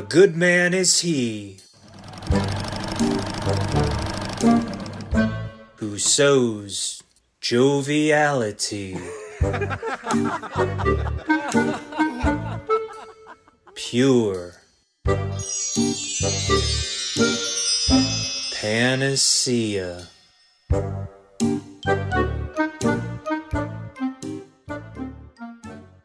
A good man is he who sows joviality, pure panacea.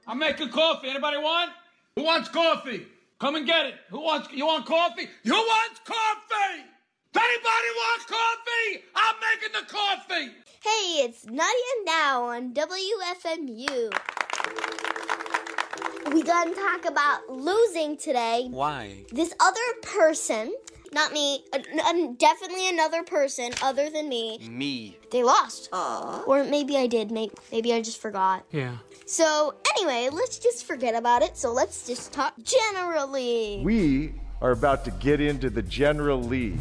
I'm making coffee. Anybody want? Who wants coffee? Come and get it. Who wants? You want coffee? Who wants coffee? Does anybody want coffee? I'm making the coffee. Hey, it's Nadia Now on WFMU. We gonna talk about losing today. Why? This other person, not me, uh, n- definitely another person other than me, Me. they lost. Or maybe I did. Maybe, maybe I just forgot. Yeah. So anyway, let's just forget about it. So let's just talk generally. We are about to get into the General League.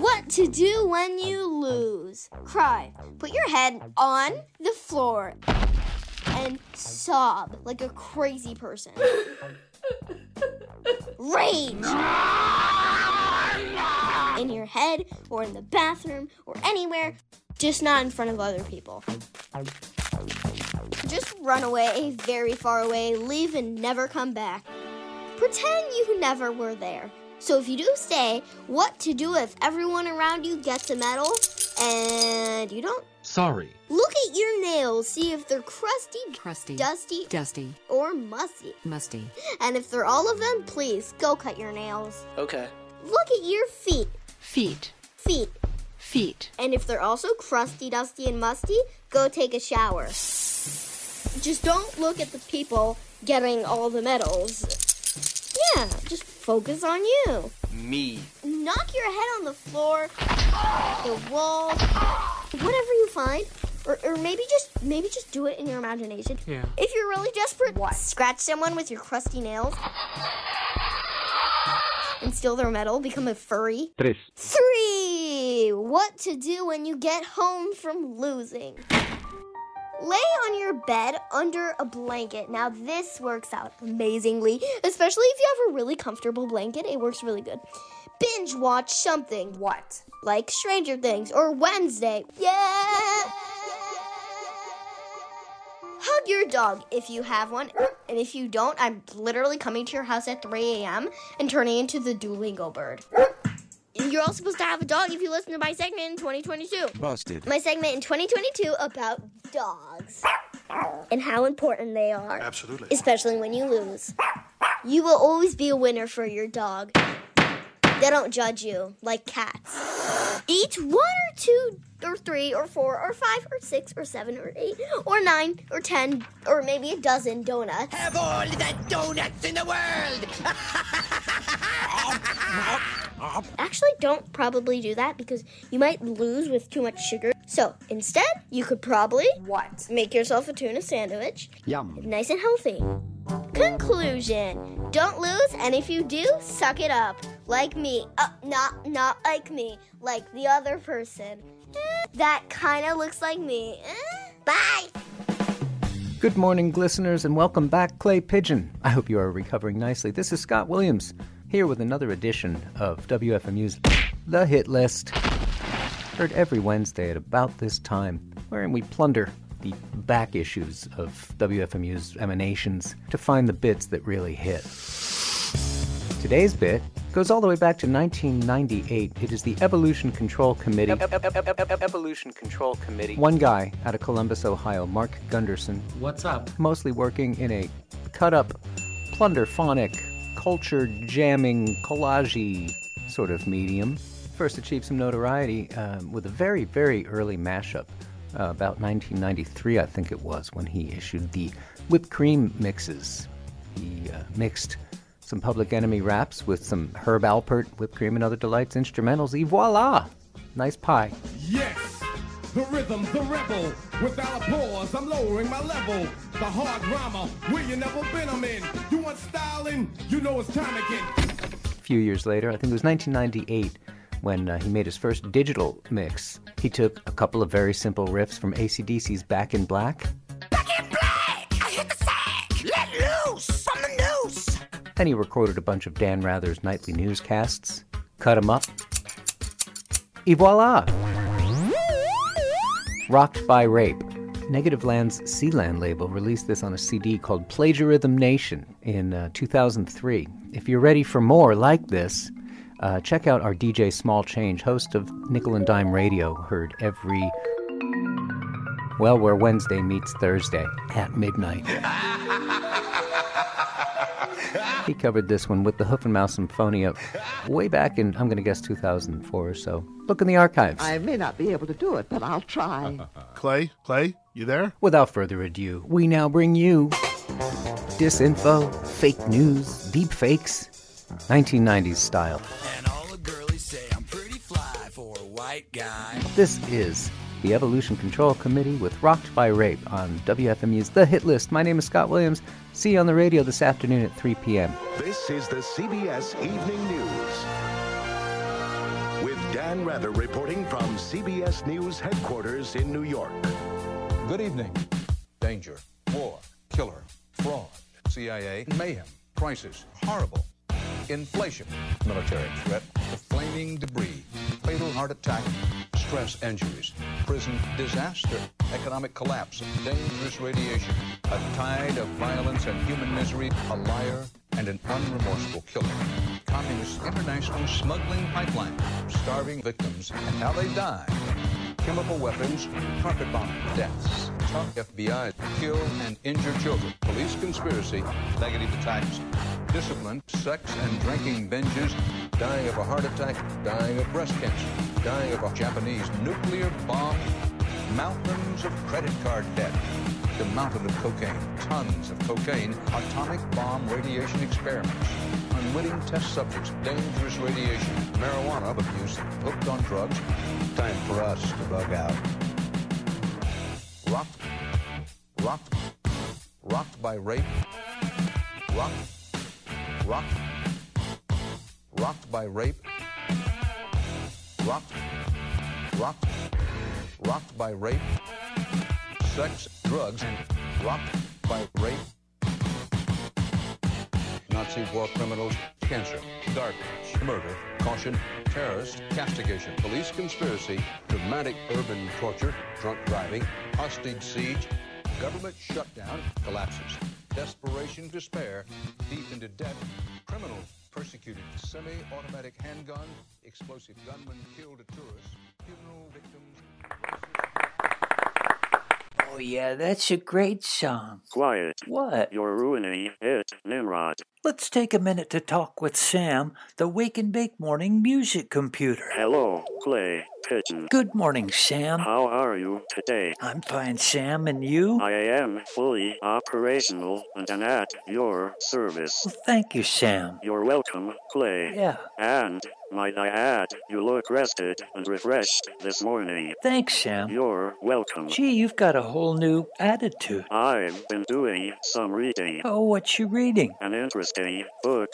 What to do when you lose? Cry. Put your head on the floor and sob like a crazy person. Rage! In your head or in the bathroom or anywhere, just not in front of other people. Just run away, very far away, leave and never come back. Pretend you never were there. So if you do stay, what to do if everyone around you gets a medal and you don't? Sorry. Look at your nails, see if they're crusty, Crusty. dusty, Dusty. or musty. Musty. And if they're all of them, please go cut your nails. Okay. Look at your feet. Feet. Feet. Feet. And if they're also crusty, dusty, and musty, go take a shower. Just don't look at the people getting all the medals. Yeah, just focus on you. Me. Knock your head on the floor, the wall, whatever you find. Or, or maybe just maybe just do it in your imagination. Yeah. If you're really desperate, what? Scratch someone with your crusty nails. And steal their medal, become a furry. Tres. Three! What to do when you get home from losing. Lay on your bed under a blanket. Now, this works out amazingly, especially if you have a really comfortable blanket. It works really good. Binge watch something. What? Like Stranger Things or Wednesday. Yeah! Hug your dog if you have one. And if you don't, I'm literally coming to your house at 3 a.m. and turning into the Duolingo bird. You're all supposed to have a dog if you listen to my segment in 2022. Busted. My segment in 2022 about dogs and how important they are. Absolutely. Especially when you lose. You will always be a winner for your dog. They don't judge you like cats. Eat one or two or three or four or five or six or seven or eight or nine or ten or maybe a dozen donuts. Have all the donuts in the world. Actually, don't probably do that because you might lose with too much sugar. So instead, you could probably What? make yourself a tuna sandwich. Yum. Nice and healthy. Conclusion. Don't lose, and if you do, suck it up. Like me. Uh, not not like me. Like the other person. Eh, that kind of looks like me. Eh, Bye. Good morning, listeners, and welcome back, Clay Pigeon. I hope you are recovering nicely. This is Scott Williams, here with another edition of WFMU's The Hit List. Heard every Wednesday at about this time, wherein we plunder the back issues of WFMU's emanations to find the bits that really hit. Today's bit goes all the way back to 1998. It is the Evolution Control Committee. Evolution Control Committee. One guy out of Columbus, Ohio, Mark Gunderson. What's up? Mostly working in a cut up, plunderphonic, culture jamming, collagey sort of medium. First achieved some notoriety um, with a very, very early mashup. Uh, about 1993, I think it was, when he issued the whipped cream mixes. He uh, mixed some Public Enemy raps with some Herb Alpert, whipped cream, and other delights instrumentals. Et voila! Nice pie. Yes, the rhythm, the rebel. Without a pause, I'm lowering my level. The hard drama, where you never been, I'm in. You want styling? You know it's time again. A few years later, I think it was 1998, when uh, he made his first digital mix. He took a couple of very simple riffs from ACDC's Back in Black. Back in black! I hit the sack! Let loose from the noose! Then he recorded a bunch of Dan Rather's nightly newscasts, cut them up. Et voila! Rocked by Rape. Negative Land's Seeland label released this on a CD called Plagiarhythm Nation in uh, 2003. If you're ready for more like this, uh, check out our DJ Small Change, host of Nickel and Dime Radio, heard every, well, where Wednesday meets Thursday at midnight. He covered this one with the Hoof and Mouse Symphonia way back in, I'm going to guess, 2004 or so. Look in the archives. I may not be able to do it, but I'll try. Clay, Clay, you there? Without further ado, we now bring you disinfo, fake news, deep fakes, 1990s style. And all the girlies say I'm pretty fly for a white guy. This is the Evolution Control Committee with Rocked by Rape on WFMU's The Hit List. My name is Scott Williams. See you on the radio this afternoon at 3 p.m. This is the CBS Evening News. With Dan Rather reporting from CBS News headquarters in New York. Good evening. Danger, war, killer, fraud, CIA, mayhem, crisis, horrible, inflation, military threat, the flaming debris, fatal heart attack, stress injuries, prison disaster, economic collapse, dangerous radiation, a tide of violence and human misery, a liar, and an unremorseful killer. Communist international smuggling pipeline, starving victims, and how they die. Chemical weapons, carpet bomb deaths, tough FBI, kill and injure children, police conspiracy, negative attacks, discipline, sex and drinking binges, dying of a heart attack, dying of breast cancer, dying of a Japanese nuclear bomb, mountains of credit card debt, the mountain of cocaine, tons of cocaine, atomic bomb radiation experiments, unwitting test subjects, dangerous radiation, marijuana abuse, hooked on drugs. Time for us to bug out. Rocked, rocked, rocked by rape, rocked, rocked, rocked by rape, rocked, rocked, rocked by rape, sex, drugs, and rocked by rape. Nazi war criminals, cancer, garbage, murder, caution, terrorist, castigation, police conspiracy, dramatic urban torture, drunk driving, hostage siege, government shutdown, collapses, desperation, despair, deep into debt, criminal persecuted, semi-automatic handgun, explosive gunman killed a tourist, funeral victims. Oh, yeah, that's a great song. Quiet. What? You're ruining it, Nimrod. Let's take a minute to talk with Sam, the Wake and Bake Morning Music Computer. Hello, Clay Pigeon. Good morning, Sam. How are you today? I'm fine, Sam, and you? I am fully operational and at your service. Well, thank you, Sam. You're welcome, Clay. Yeah. And, might I add, you look rested and refreshed this morning. Thanks, Sam. You're welcome. Gee, you've got a whole new attitude. I've been doing some reading. Oh, what you reading? An interesting book.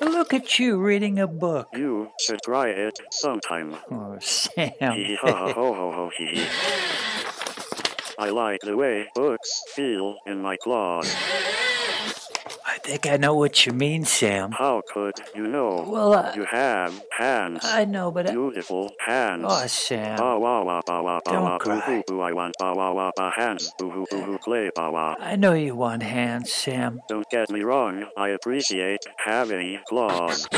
Look at you reading a book. You should try it sometime. Oh, Sam. I like the way books feel in my claws. I think I know what you mean, Sam. How could you know? Well, uh, you have hands. I know, but I- beautiful hands. Oh, Sam. Ba wah wah ba wah ba Don't cry. I want ba wah wah ba hands. Boo hoo boo hoo play ba wah. I know you want hands, Sam. Don't get me wrong. I appreciate having claws.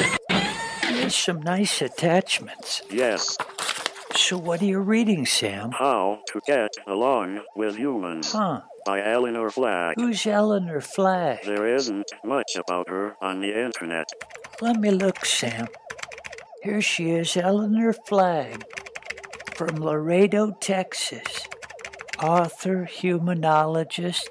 There's some nice attachments. Yes. So what are you reading, Sam? How to get along with humans. Huh. By Eleanor Flagg. Who's Eleanor Flagg? There isn't much about her on the internet. Let me look, Sam. Here she is, Eleanor Flagg, from Laredo, Texas. Author, humanologist,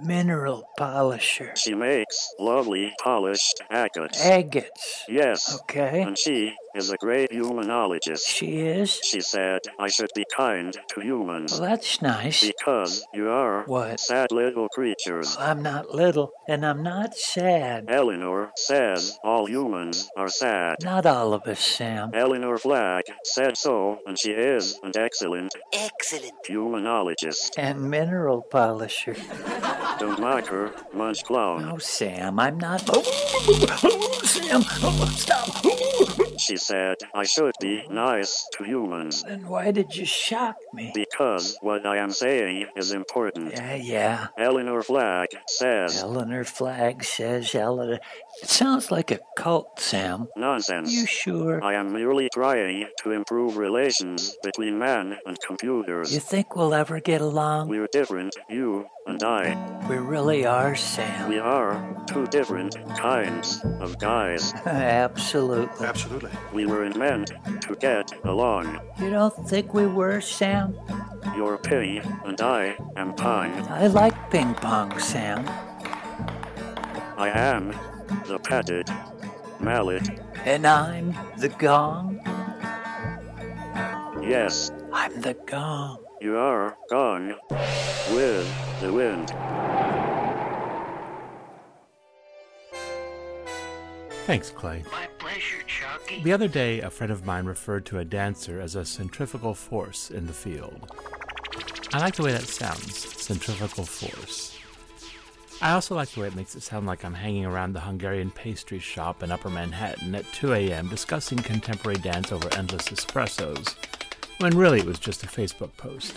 mineral polisher. She makes lovely polished agates. Agates. Yes. Okay. And she is a great humanologist. She is? She said I should be kind to humans. Well, that's nice. Because you are What? sad little creatures. I'm not little, and I'm not sad. Eleanor says all humans are sad. Not all of us, Sam. Eleanor Flagg said so, and she is an excellent, excellent humanologist. And mineral polisher. Don't mock her, munch clown. No, Sam, I'm not. Oh, oh Sam, oh, stop. Oh, oh, She said I should be nice to humans. Then why did you shock me? Because what I am saying is important. Yeah, yeah. Eleanor Flagg says Eleanor Flagg says Eleanor. It sounds like a cult, Sam. nonsense. You sure? I am merely trying to improve relations between man and computers. You think we'll ever get along? We're different, you and I. We really are, Sam. We are two different kinds of guys. Absolutely. Absolutely. We weren't meant to get along. You don't think we were, Sam? You're Penny and I am Pine. I like ping pong, Sam. I am the petted mallet. And I'm the gong. Yes, I'm the gong. You are gone with the wind. Thanks, Clay. My pleasure, Chucky. The other day, a friend of mine referred to a dancer as a centrifugal force in the field. I like the way that sounds, centrifugal force. I also like the way it makes it sound like I'm hanging around the Hungarian pastry shop in Upper Manhattan at 2 a.m. discussing contemporary dance over endless espressos, when really it was just a Facebook post.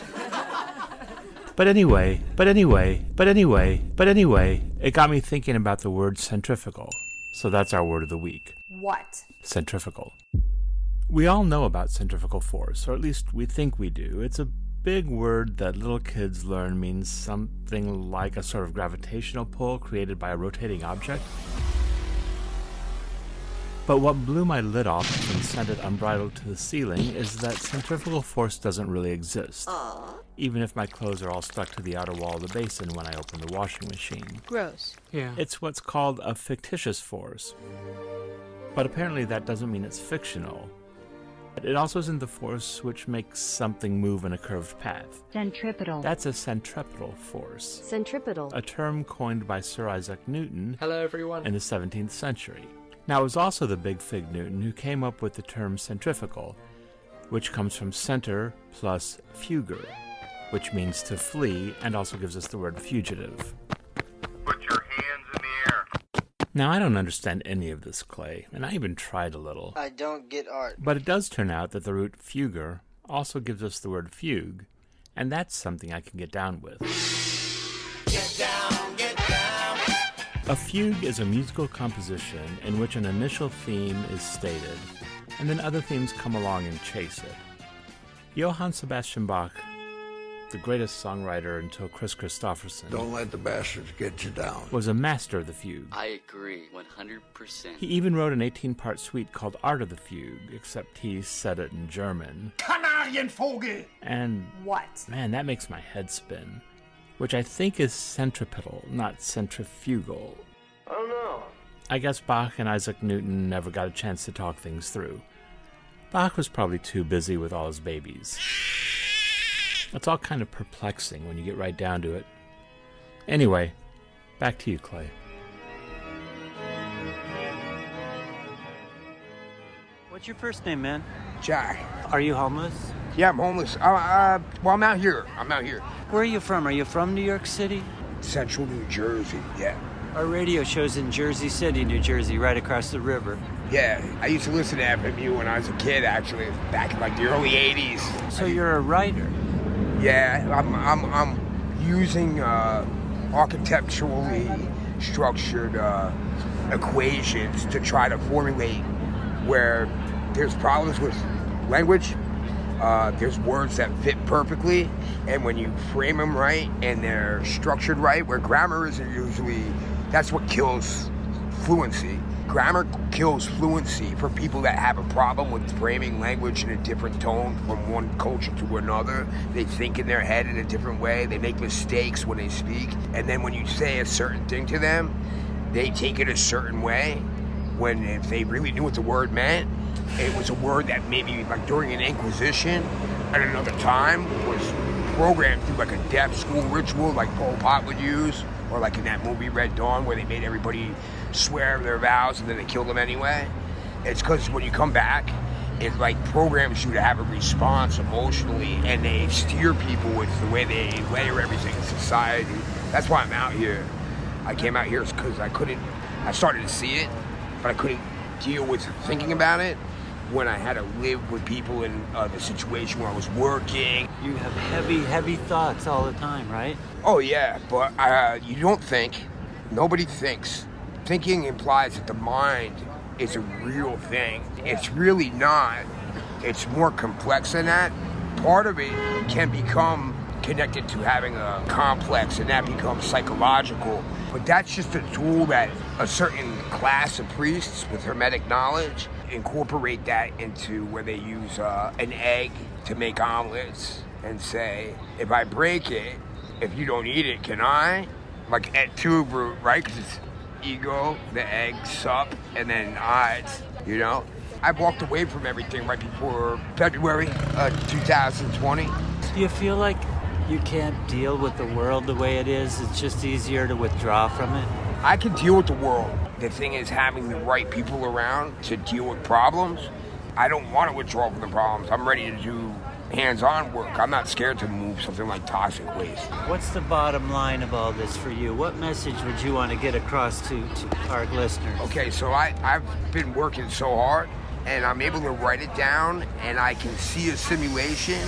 But anyway, but anyway, but anyway, but anyway, it got me thinking about the word centrifugal. So that's our word of the week What? centrifugal. We all know about centrifugal force, or at least we think we do. It's a big word that little kids learn means something like a sort of gravitational pull created by a rotating object. But what blew my lid off and sent it unbridled to the ceiling is that centrifugal force doesn't really exist. Even if my clothes are all stuck to the outer wall of the basin when I open the washing machine. Gross. Yeah. It's what's called a fictitious force. But apparently that doesn't mean it's fictional. It also isn't the force which makes something move in a curved path. Centripetal. That's a centripetal force, Centripetal. a term coined by Sir Isaac Newton Hello, everyone. in the 17th century. Now, it was also the big fig Newton who came up with the term centrifugal, which comes from center plus fuger, which means to flee and also gives us the word fugitive. Put your hands in the air. Now, I don't understand any of this, Clay, and I even tried a little. I don't get art. But it does turn out that the root fuger also gives us the word fugue, and that's something I can get down with. A fugue is a musical composition in which an initial theme is stated, and then other themes come along and chase it. Johann Sebastian Bach, the greatest songwriter until Kris Kristofferson, Don't let the bastards get you down. was a master of the fugue. I agree, 100%. He even wrote an 18 part suite called Art of the Fugue, except he said it in German. Kanarienvogel! And What? man, that makes my head spin. Which I think is centripetal, not centrifugal. I don't know. I guess Bach and Isaac Newton never got a chance to talk things through. Bach was probably too busy with all his babies. It's all kind of perplexing when you get right down to it. Anyway, back to you, Clay. What's your first name, man? Jack. Are you homeless? Yeah, I'm homeless. Uh, uh, well, I'm out here. I'm out here. Where are you from? Are you from New York City? Central New Jersey. Yeah. Our radio show's in Jersey City, New Jersey, right across the river. Yeah, I used to listen to FMU when I was a kid, actually, back in like the early 80s. So you're a writer? Yeah, I'm, I'm, I'm using uh, architecturally structured uh, equations to try to formulate where there's problems with language, uh, there's words that fit perfectly, and when you frame them right and they're structured right, where grammar isn't usually, that's what kills fluency. Grammar kills fluency for people that have a problem with framing language in a different tone from one culture to another. They think in their head in a different way. They make mistakes when they speak. And then when you say a certain thing to them, they take it a certain way. When if they really knew what the word meant, it was a word that maybe like during an inquisition at another time was programmed through like a deaf school ritual like Pol Pot would use, or like in that movie Red Dawn where they made everybody swear their vows and then they killed them anyway. It's because when you come back, it like programs you to have a response emotionally and they steer people with the way they layer everything in society. That's why I'm out here. I came out here because I couldn't, I started to see it, but I couldn't deal with thinking about it when I had to live with people in uh, the situation where I was working. You have heavy, heavy thoughts all the time, right? Oh yeah, but uh, you don't think. Nobody thinks. Thinking implies that the mind is a real thing. It's really not. It's more complex than that. Part of it can become connected to having a complex, and that becomes psychological. But that's just a tool that a certain class of priests with hermetic knowledge incorporate that into where they use uh, an egg to make omelets and say, if I break it, if you don't eat it, can I? Like at two root, right? Because it's ego, the egg, sup, and then odds, you know? I walked away from everything right before February uh, 2020. Do you feel like you can't deal with the world the way it is? It's just easier to withdraw from it? I can deal with the world. The thing is having the right people around to deal with problems. I don't want to withdraw from the problems. I'm ready to do hands-on work. I'm not scared to move something like toxic waste. What's the bottom line of all this for you? What message would you want to get across to, to our listeners? Okay, so I, I've been working so hard and I'm able to write it down and I can see a simulation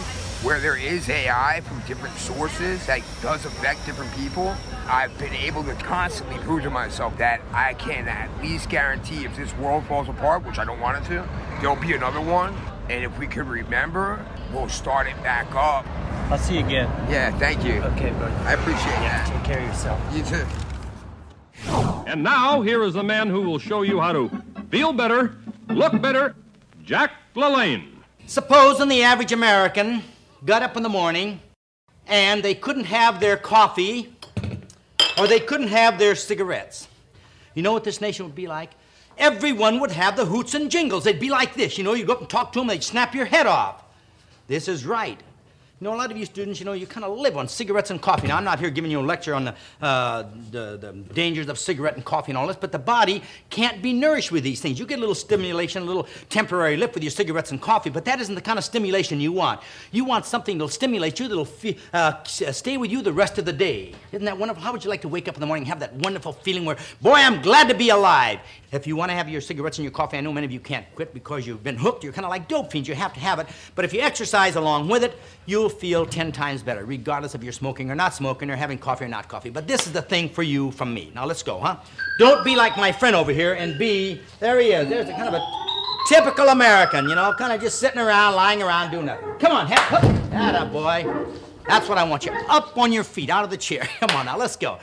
where there is AI from different sources that does affect different people. I've been able to constantly prove to myself that I can at least guarantee if this world falls apart, which I don't want it to, there'll be another one. And if we can remember, we'll start it back up. I'll see you again. Yeah, thank you. Okay, buddy. I appreciate yeah, that. Take care of yourself. You too. And now, here is the man who will show you how to feel better, look better, Jack LaLanne. Supposing the average American got up in the morning and they couldn't have their coffee or they couldn't have their cigarettes. You know what this nation would be like? Everyone would have the hoots and jingles. They'd be like this. You know, you go up and talk to them, they'd snap your head off. This is right. You know, a lot of you students, you know, you kind of live on cigarettes and coffee. Now, I'm not here giving you a lecture on the, uh, the, the dangers of cigarette and coffee and all this, but the body can't be nourished with these things. You get a little stimulation, a little temporary lift with your cigarettes and coffee, but that isn't the kind of stimulation you want. You want something that'll stimulate you, that'll fe- uh, stay with you the rest of the day. Isn't that wonderful? How would you like to wake up in the morning and have that wonderful feeling where, boy, I'm glad to be alive? If you want to have your cigarettes and your coffee, I know many of you can't quit because you've been hooked. You're kind of like dope fiends. You have to have it. But if you exercise along with it, you'll feel 10 times better, regardless if you're smoking or not smoking or having coffee or not coffee. But this is the thing for you from me. Now let's go, huh? Don't be like my friend over here and be, there he is. There's a kind of a typical American, you know, kind of just sitting around, lying around, doing nothing. Come on, head, that boy. That's what I want you. Up on your feet, out of the chair. Come on now, let's go.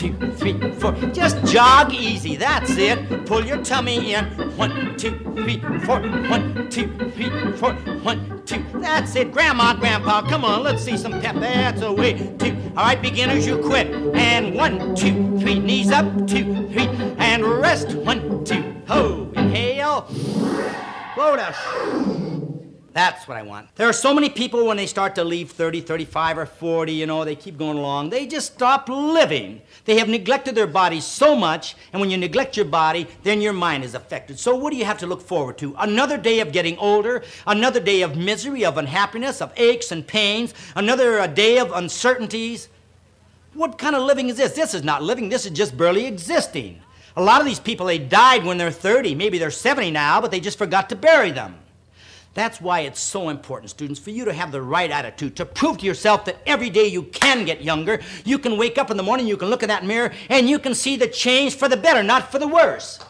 Two, three, four. Just jog easy. That's it. Pull your tummy in. One, two, three, four. One, two, three, four. One, two. That's it. Grandma, Grandpa, come on. Let's see some pep. That's a way. Two. All right, beginners, you quit. And one, two, three. Knees up. Two, three. And rest. One, two. Ho. Inhale. Slow down. That's what I want. There are so many people when they start to leave 30, 35, or 40, you know, they keep going along. They just stop living. They have neglected their bodies so much, and when you neglect your body, then your mind is affected. So, what do you have to look forward to? Another day of getting older, another day of misery, of unhappiness, of aches and pains, another uh, day of uncertainties. What kind of living is this? This is not living, this is just barely existing. A lot of these people, they died when they're 30, maybe they're 70 now, but they just forgot to bury them. That's why it's so important, students, for you to have the right attitude, to prove to yourself that every day you can get younger. You can wake up in the morning, you can look in that mirror, and you can see the change for the better, not for the worse.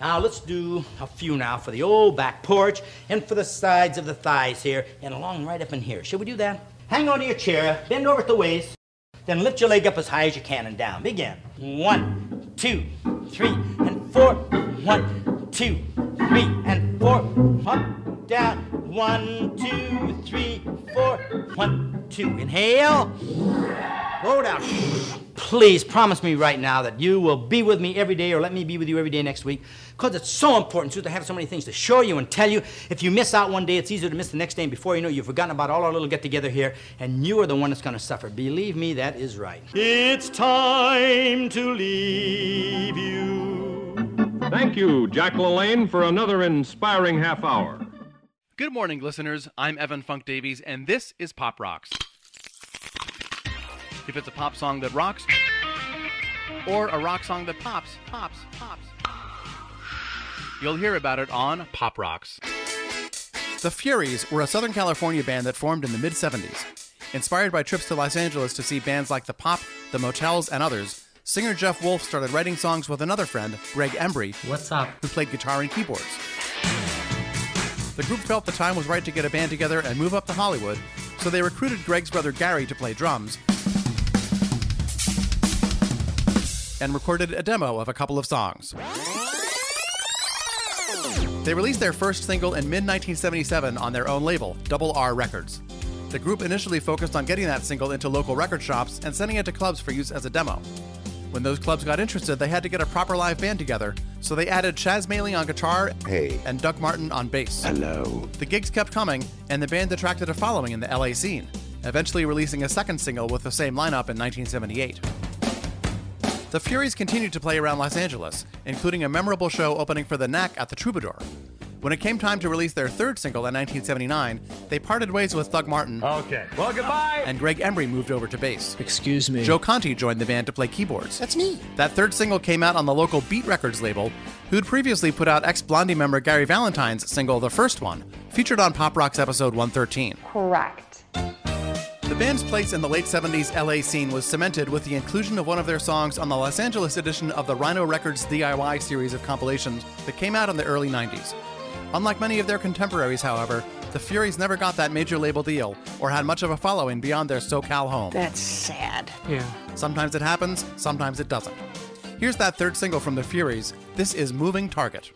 Now, let's do a few now for the old back porch and for the sides of the thighs here and along right up in here. Shall we do that? Hang on to your chair, bend over at the waist, then lift your leg up as high as you can and down. Begin. One, two, three, and four. One, two, three, and four. Up, down. One, two, three, four. One, two. Inhale. Blow down. Please promise me right now that you will be with me every day or let me be with you every day next week because it's so important too to have so many things to show you and tell you. If you miss out one day, it's easier to miss the next day, and before you know, it, you've forgotten about all our little get together here, and you are the one that's going to suffer. Believe me, that is right. It's time to leave you. Thank you, Jack LaLanne, for another inspiring half hour. Good morning, listeners. I'm Evan Funk Davies, and this is Pop Rocks. If it's a pop song that rocks, or a rock song that pops, pops, pops, you'll hear about it on Pop Rocks. The Furies were a Southern California band that formed in the mid 70s. Inspired by trips to Los Angeles to see bands like The Pop, The Motels, and others, singer Jeff Wolf started writing songs with another friend, Greg Embry. What's up? Who played guitar and keyboards. The group felt the time was right to get a band together and move up to Hollywood, so they recruited Greg's brother Gary to play drums and recorded a demo of a couple of songs. They released their first single in mid 1977 on their own label, Double R Records. The group initially focused on getting that single into local record shops and sending it to clubs for use as a demo. When those clubs got interested, they had to get a proper live band together, so they added Chaz Maley on guitar Hey. and Doug Martin on bass. Hello. The gigs kept coming, and the band attracted a following in the LA scene, eventually releasing a second single with the same lineup in 1978. The Furies continued to play around Los Angeles, including a memorable show opening for the Knack at the Troubadour. When it came time to release their third single in 1979, they parted ways with Doug Martin. Okay. Well, goodbye. And Greg Embry moved over to bass. Excuse me. Joe Conti joined the band to play keyboards. That's me. That third single came out on the local Beat Records label, who'd previously put out ex Blondie member Gary Valentine's single, The First One, featured on Pop Rock's episode 113. Correct. The band's place in the late 70s LA scene was cemented with the inclusion of one of their songs on the Los Angeles edition of the Rhino Records DIY series of compilations that came out in the early 90s. Unlike many of their contemporaries, however, the Furies never got that major label deal or had much of a following beyond their SoCal home. That's sad. Yeah. Sometimes it happens, sometimes it doesn't. Here's that third single from the Furies. This is Moving Target.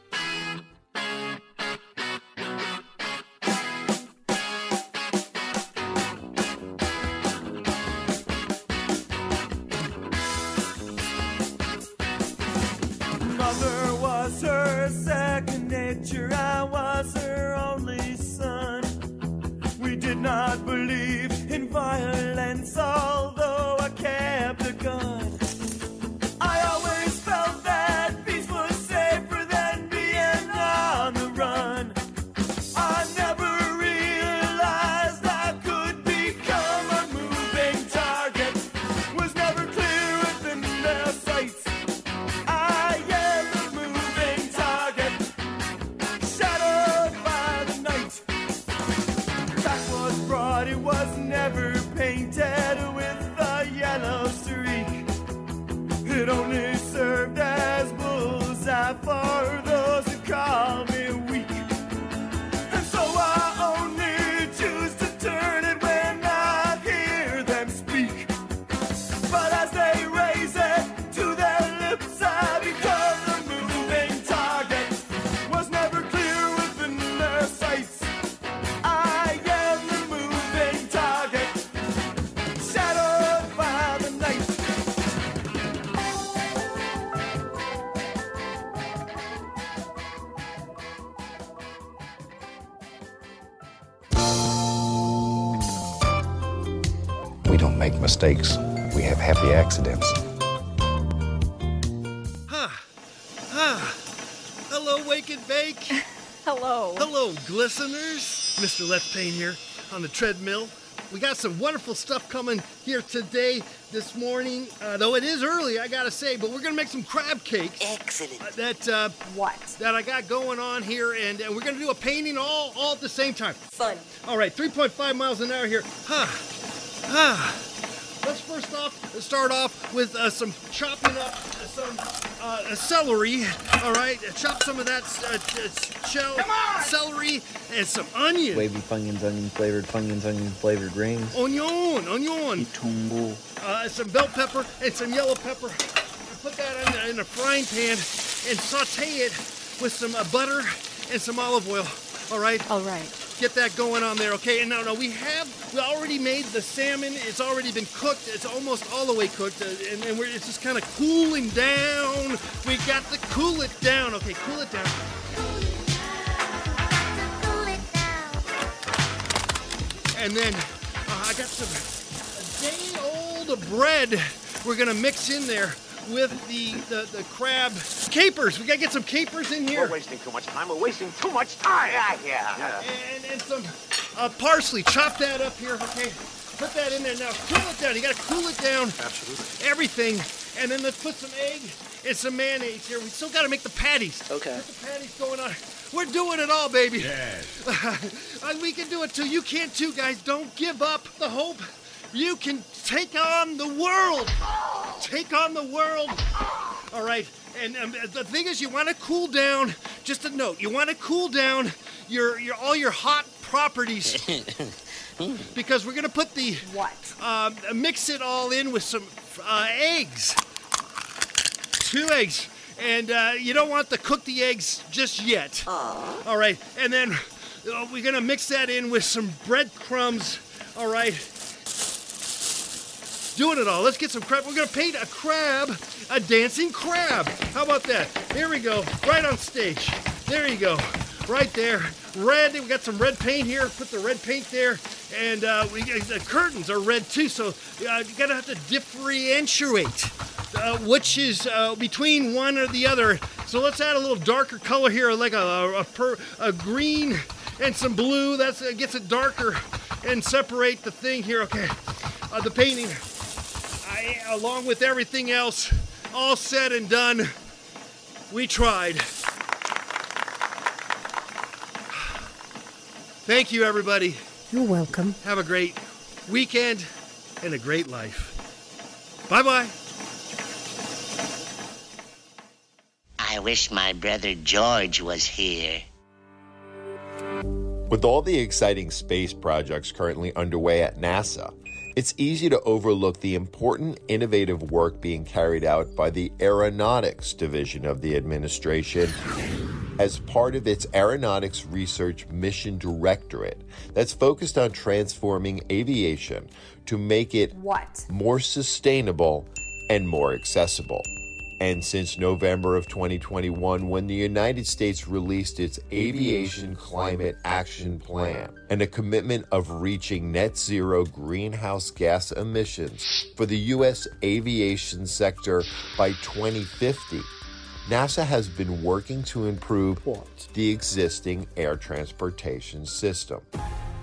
Have happy accidents. Ah, hello, Wake and Bake. Hello. Hello, glisteners. Mr. Let's Payne here on the treadmill. we got some wonderful stuff coming here today, this morning. Uh, though it is early, I gotta say, but we're gonna make some crab cakes. Excellent. Uh, that uh, what? That I got going on here, and uh, we're gonna do a painting all all at the same time. Fun. All right, 3.5 miles an hour here. Huh. Huh. Let's first off start off with uh, some chopping up some uh, celery. All right, chop some of that uh, shell celery and some onion. Wavy Funyuns, onion flavored Funyuns, onion flavored rings. Onion, onion. Tumble. Uh, some bell pepper and some yellow pepper. Put that in, in a frying pan and saute it with some uh, butter and some olive oil. All right. All right. Get that going on there, okay? And now, now we have we already made the salmon. It's already been cooked. It's almost all the way cooked, uh, and, and we're, it's just kind of cooling down. We got to cool it down. Okay, cool it down. And then uh, I got some day-old bread. We're gonna mix in there with the, the, the crab capers. We gotta get some capers in here. We're wasting too much time. We're wasting too much time. Yeah, yeah. And, and some uh, parsley. Chop that up here, okay? Put that in there now. Cool it down. You gotta cool it down. Absolutely. Everything. And then let's put some egg and some mayonnaise here. We still gotta make the patties. Okay. Put the patties going on. We're doing it all, baby. Yes. Uh, we can do it too. You can too, guys. Don't give up the hope. You can take on the world. Take on the world. All right. And um, the thing is, you want to cool down. Just a note: you want to cool down your your all your hot properties because we're gonna put the what? Um, mix it all in with some uh, eggs. Two eggs. And uh, you don't want to cook the eggs just yet. All right. And then uh, we're going to mix that in with some breadcrumbs. All right. Doing it all. Let's get some crab. We're to paint a crab, a dancing crab. How about that? Here we go. Right on stage. There you go. Right there. Red. We got some red paint here. Put the red paint there. And uh, we, the curtains are red too. So uh, you got to have to differentiate uh, which is uh, between one or the other. So let's add a little darker color here, like a, a, a, per, a green and some blue. That uh, gets it darker and separate the thing here. Okay, uh, the painting, I, along with everything else, all said and done, we tried. Thank you, everybody. You're welcome. Have a great weekend and a great life. Bye bye. I wish my brother George was here. With all the exciting space projects currently underway at NASA, it's easy to overlook the important innovative work being carried out by the Aeronautics Division of the administration as part of its Aeronautics Research Mission Directorate that's focused on transforming aviation to make it what? more sustainable and more accessible. And since November of 2021, when the United States released its Aviation Climate Action Plan and a commitment of reaching net zero greenhouse gas emissions for the U.S. aviation sector by 2050, NASA has been working to improve the existing air transportation system.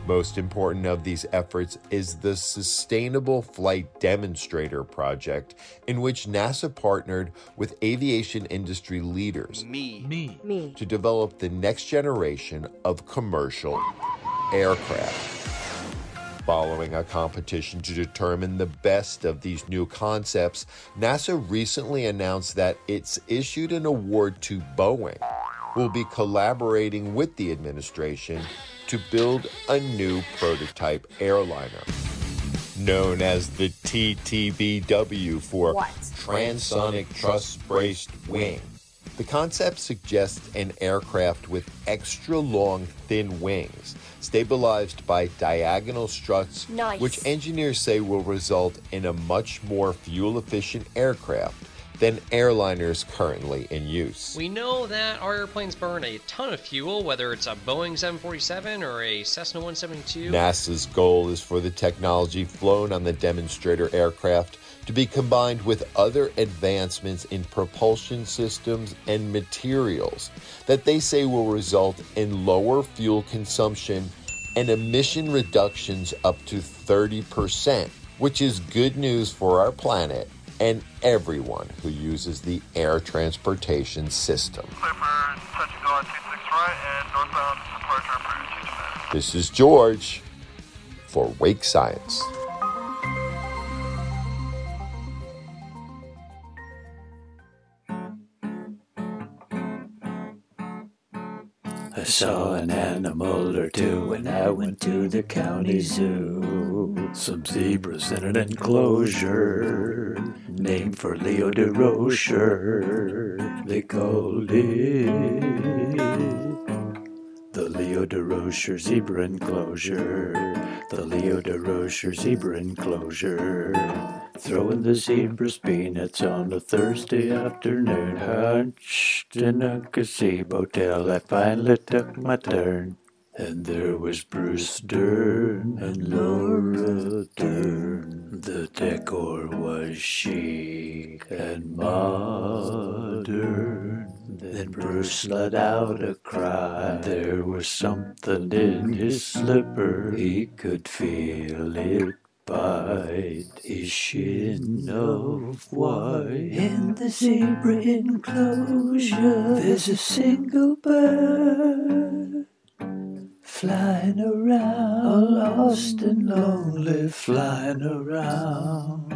Most important of these efforts is the Sustainable Flight Demonstrator Project, in which NASA partnered with aviation industry leaders Me. Me. Me. to develop the next generation of commercial aircraft. Following a competition to determine the best of these new concepts, NASA recently announced that it's issued an award to Boeing, who will be collaborating with the administration to build a new prototype airliner. Known as the TTBW for What? Transonic Truss Braced Wing. The concept suggests an aircraft with extra long, thin wings, stabilized by diagonal struts, Nice. which engineers say will result in a much more fuel efficient aircraft than airliners currently in use. We know that our airplanes burn a ton of fuel, whether it's a Boeing 747 or a Cessna 172. NASA's goal is for the technology flown on the demonstrator aircraft to be combined with other advancements in propulsion systems and materials that they say will result in lower fuel consumption and emission reductions up to 30%, which is good news for our planet and everyone who uses the air transportation system. This is George for Wake Science. I saw an animal or two when I went to the county zoo. Some zebras in an enclosure named for Leo Durocher. They called it the Leo Durocher zebra enclosure. The Leo Durocher zebra enclosure. Throwing the zebras peanuts on a Thursday afternoon. Hunched in a gazebo till I finally took my turn. And there was Bruce Dern and Laura Dern. The decor was chic and modern. Then Bruce let out a cry. There was something in his slipper. He could feel it bite his shin of white. In the zebra enclosure, there's a single bird flying around, lost and lonely, flying around,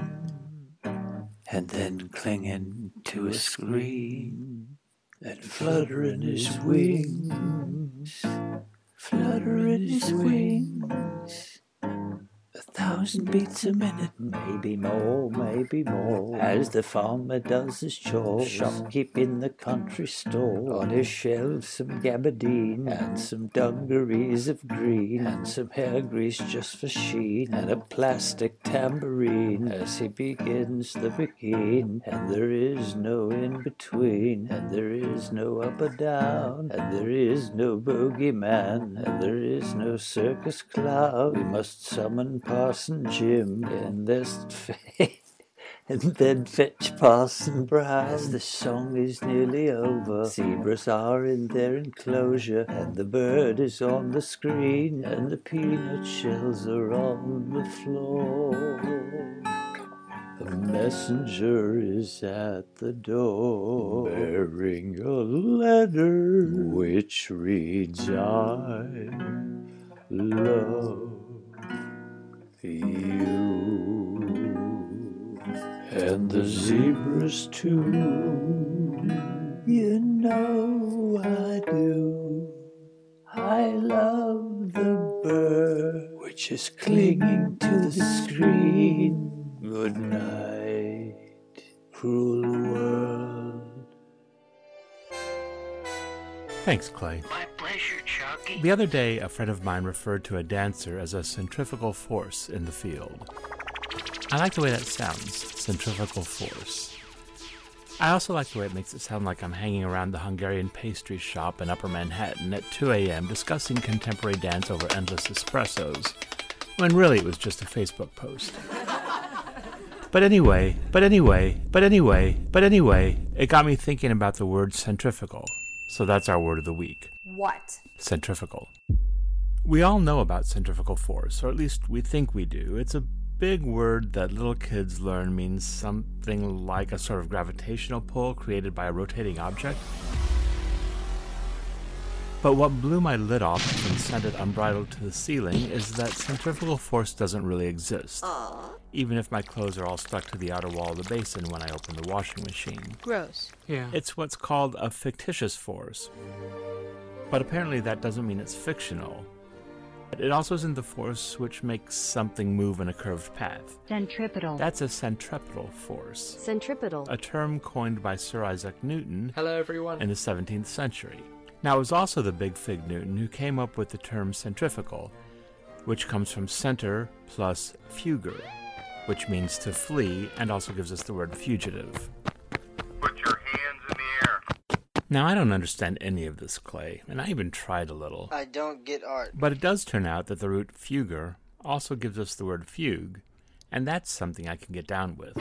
and then clinging to a screen and fluttering his wings, fluttering his wings. Thousand beats a minute, maybe more, maybe more. As the farmer does his chores, shopkeep in the country store. On his shelves, some gabardine. And some dungarees of green, and some hair grease just for sheen, and a plastic tambourine. As he begins the routine, and there is no in between, and there is no up or down, and there is no bogeyman, and there is no circus clown. We must summon Parson Jim and this and then fetch Parson Brown. The song is nearly over, zebras are in their enclosure, and the bird is on the screen, and the peanut shells are on the floor. A messenger is at the door, bearing a letter which reads, I love you and the zebras too. You know I do. I love the bird which is clinging to the screen. Good night, cruel world. Thanks, Clay. My pleasure, Chucky. The other day, a friend of mine referred to a dancer as a centrifugal force in the field. I like the way that sounds, centrifugal force. I also like the way it makes it sound like I'm hanging around the Hungarian pastry shop in Upper Manhattan at 2 a.m. discussing contemporary dance over endless espressos, when really it was just a Facebook post. But anyway, but anyway, but anyway, but anyway, it got me thinking about the word centrifugal. So that's our word of the week What? centrifugal. We all know about centrifugal force, or at least we think we do. It's a big word that little kids learn means something like a sort of gravitational pull created by a rotating object. But what blew my lid off and sent it unbridled to the ceiling is that centrifugal force doesn't really exist. Even if my clothes are all stuck to the outer wall of the basin when I open the washing machine. Gross. Yeah. It's what's called a fictitious force. But apparently that doesn't mean it's fictional. It also isn't the force which makes something move in a curved path. Centripetal. That's a centripetal force, Centripetal. a term coined by Sir Isaac Newton Hello, everyone. in the 17th century. Now, it was also the Big Fig Newton who came up with the term centrifugal, which comes from center plus fuger, which means to flee and also gives us the word fugitive. Put your hands in the air. Now, I don't understand any of this, Clay, and I even tried a little. I don't get art. But it does turn out that the root fuger also gives us the word fugue, and that's something I can get down with.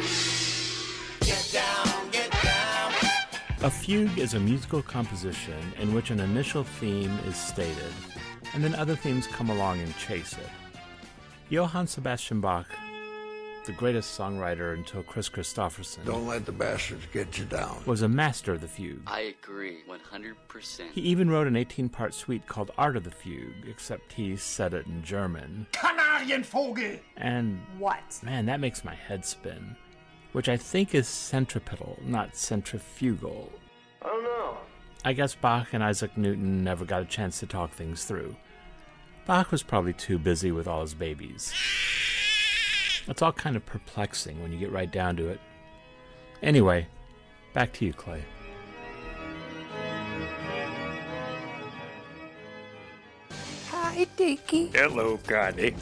A fugue is a musical composition in which an initial theme is stated, and then other themes come along and chase it. Johann Sebastian Bach, the greatest songwriter until Kris Kristofferson, Don't let the bastards get you down. was a master of the fugue. I agree 100%. He even wrote an 18 part suite called Art of the Fugue, except he said it in German. Kanarienvogel! And What? man, that makes my head spin. Which I think is centripetal, not centrifugal. Oh, I don't know. I guess Bach and Isaac Newton never got a chance to talk things through. Bach was probably too busy with all his babies. It's all kind of perplexing when you get right down to it. Anyway, back to you, Clay. Hi, Dickie. Hello, Connie.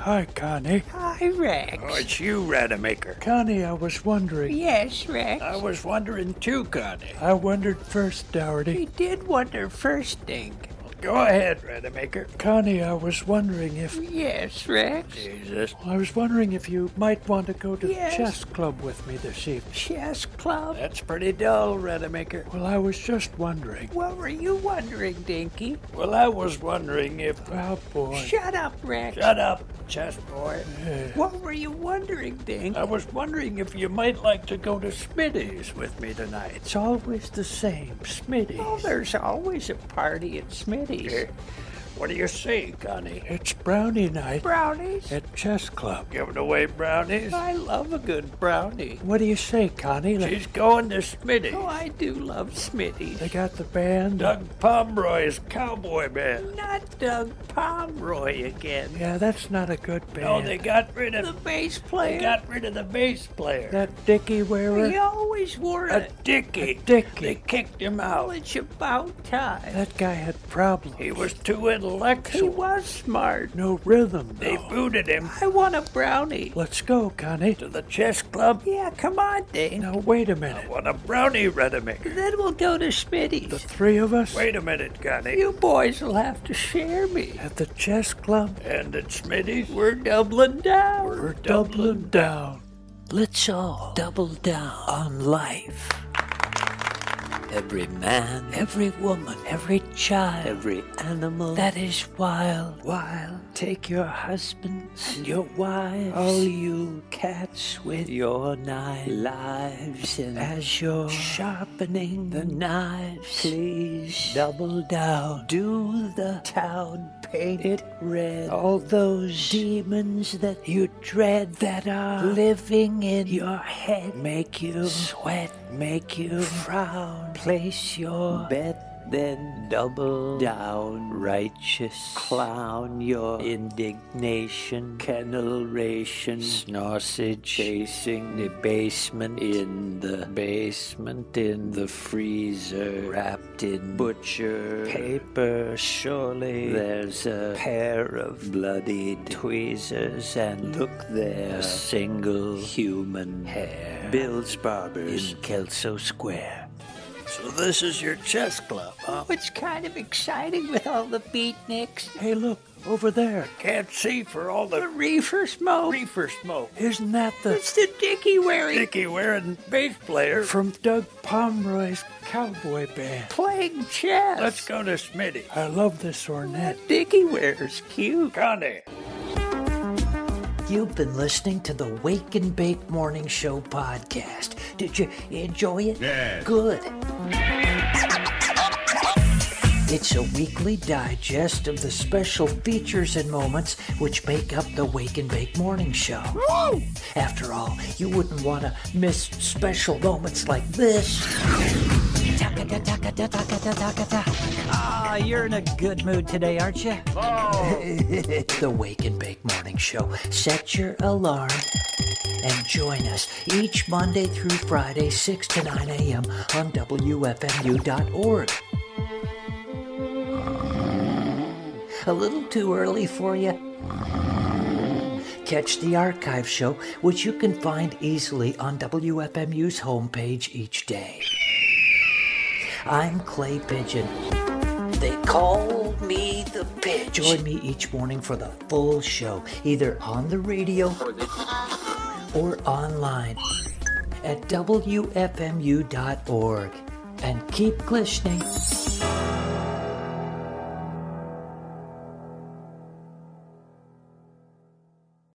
Hi, Connie. Hi, Rex. Oh, it's you, Rademacher. Connie, I was wondering. Yes, Rex. I was wondering too, Connie. I wondered first, Dougherty. We did wonder first, Dink. Go ahead, Rademacher. Connie, I was wondering if. Yes, Rex. Jesus. I was wondering if you might want to go to Yes. the chess club with me this evening. Chess club? That's pretty dull, Rademacher. Well, I was just wondering. What were you wondering, Dinky? Well, I was wondering if. Oh, boy. Shut up, Rex. Shut up, chess boy. What were you wondering, Dink? I was wondering if you might like to go to Smitty's with me tonight. It's always the same, Smitty. Oh, there's always a party at Smitty's. Eh, What do you say, Connie? It's brownie night. Brownies? At chess club. Giving away brownies? I love a good brownie. What do you say, Connie? She's going to Smitty. Oh, I do love Smitty. They got the band. Doug Pomeroy's cowboy band. Not Doug Pomeroy again. Yeah, that's not a good band. No, they got rid of the bass player. They got rid of the bass player. That Dickie wearer. He always wore A it. Dickie. Dickie. They kicked him Well, out. it's about time. That guy had problems. He was too intellectual. He was smart. No rhythm. They though. booted him I want a brownie. Let's go, Connie. to the chess club. Yeah, come on, Dane. Now, wait a minute. want a brownie, Rademacher. Then we'll go to Smitty's. The three of us? Wait a minute, Connie. You boys will have to share me. At the chess club? And at Smitty's? We're doubling down. We're doubling down. Let's all double down on life. Every man, every woman, every child, every animal that is wild, wild. Take your husbands and your wives, all you cats with your nine lives, and as you're sharpening the knives, please double down. Do the town paint it red. All those demons that you dread that are living in your head make you sweat, make you frown. Place your bet, then double down. Righteous clown, your indignation, kennel ration, sausage chasing, the basement in the basement, in the freezer, wrapped in butcher paper. Surely there's a pair of bloodied tweezers, and look there, a single human hair. Bill's Barbers in Kelso Square. So this is your chess club, huh? Oh, it's kind of exciting with all the beatniks. Hey, look, over there. Can't see for all The the reefer smoke. reefer smoke. Isn't that the... It's the Dickie wearing... Dickie wearing bass player. From Doug Pomeroy's cowboy band. Playing chess. Let's go to Smitty. I love this ornette. Dickie wears cute. Connie. You've been listening to the Wake and Bake Morning Show podcast. Did you enjoy it? Yeah. Good. It's a weekly digest of the special features and moments which make up the Wake and Bake Morning Show. After all, you wouldn't want to miss special moments like this. Ah, you're in a good mood today, aren't you? Oh! the Wake and Bake Morning Show. Set your alarm and join us each Monday through Friday, 6 to 9 a.m. on WFMU.org. A little too early for you? Catch the archive show, which you can find easily on WFMU's homepage each day. I'm Clay Pigeon. They call me the Pigeon. Join me each morning for the full show, either on the radio or online at WFMU.org. And keep listening.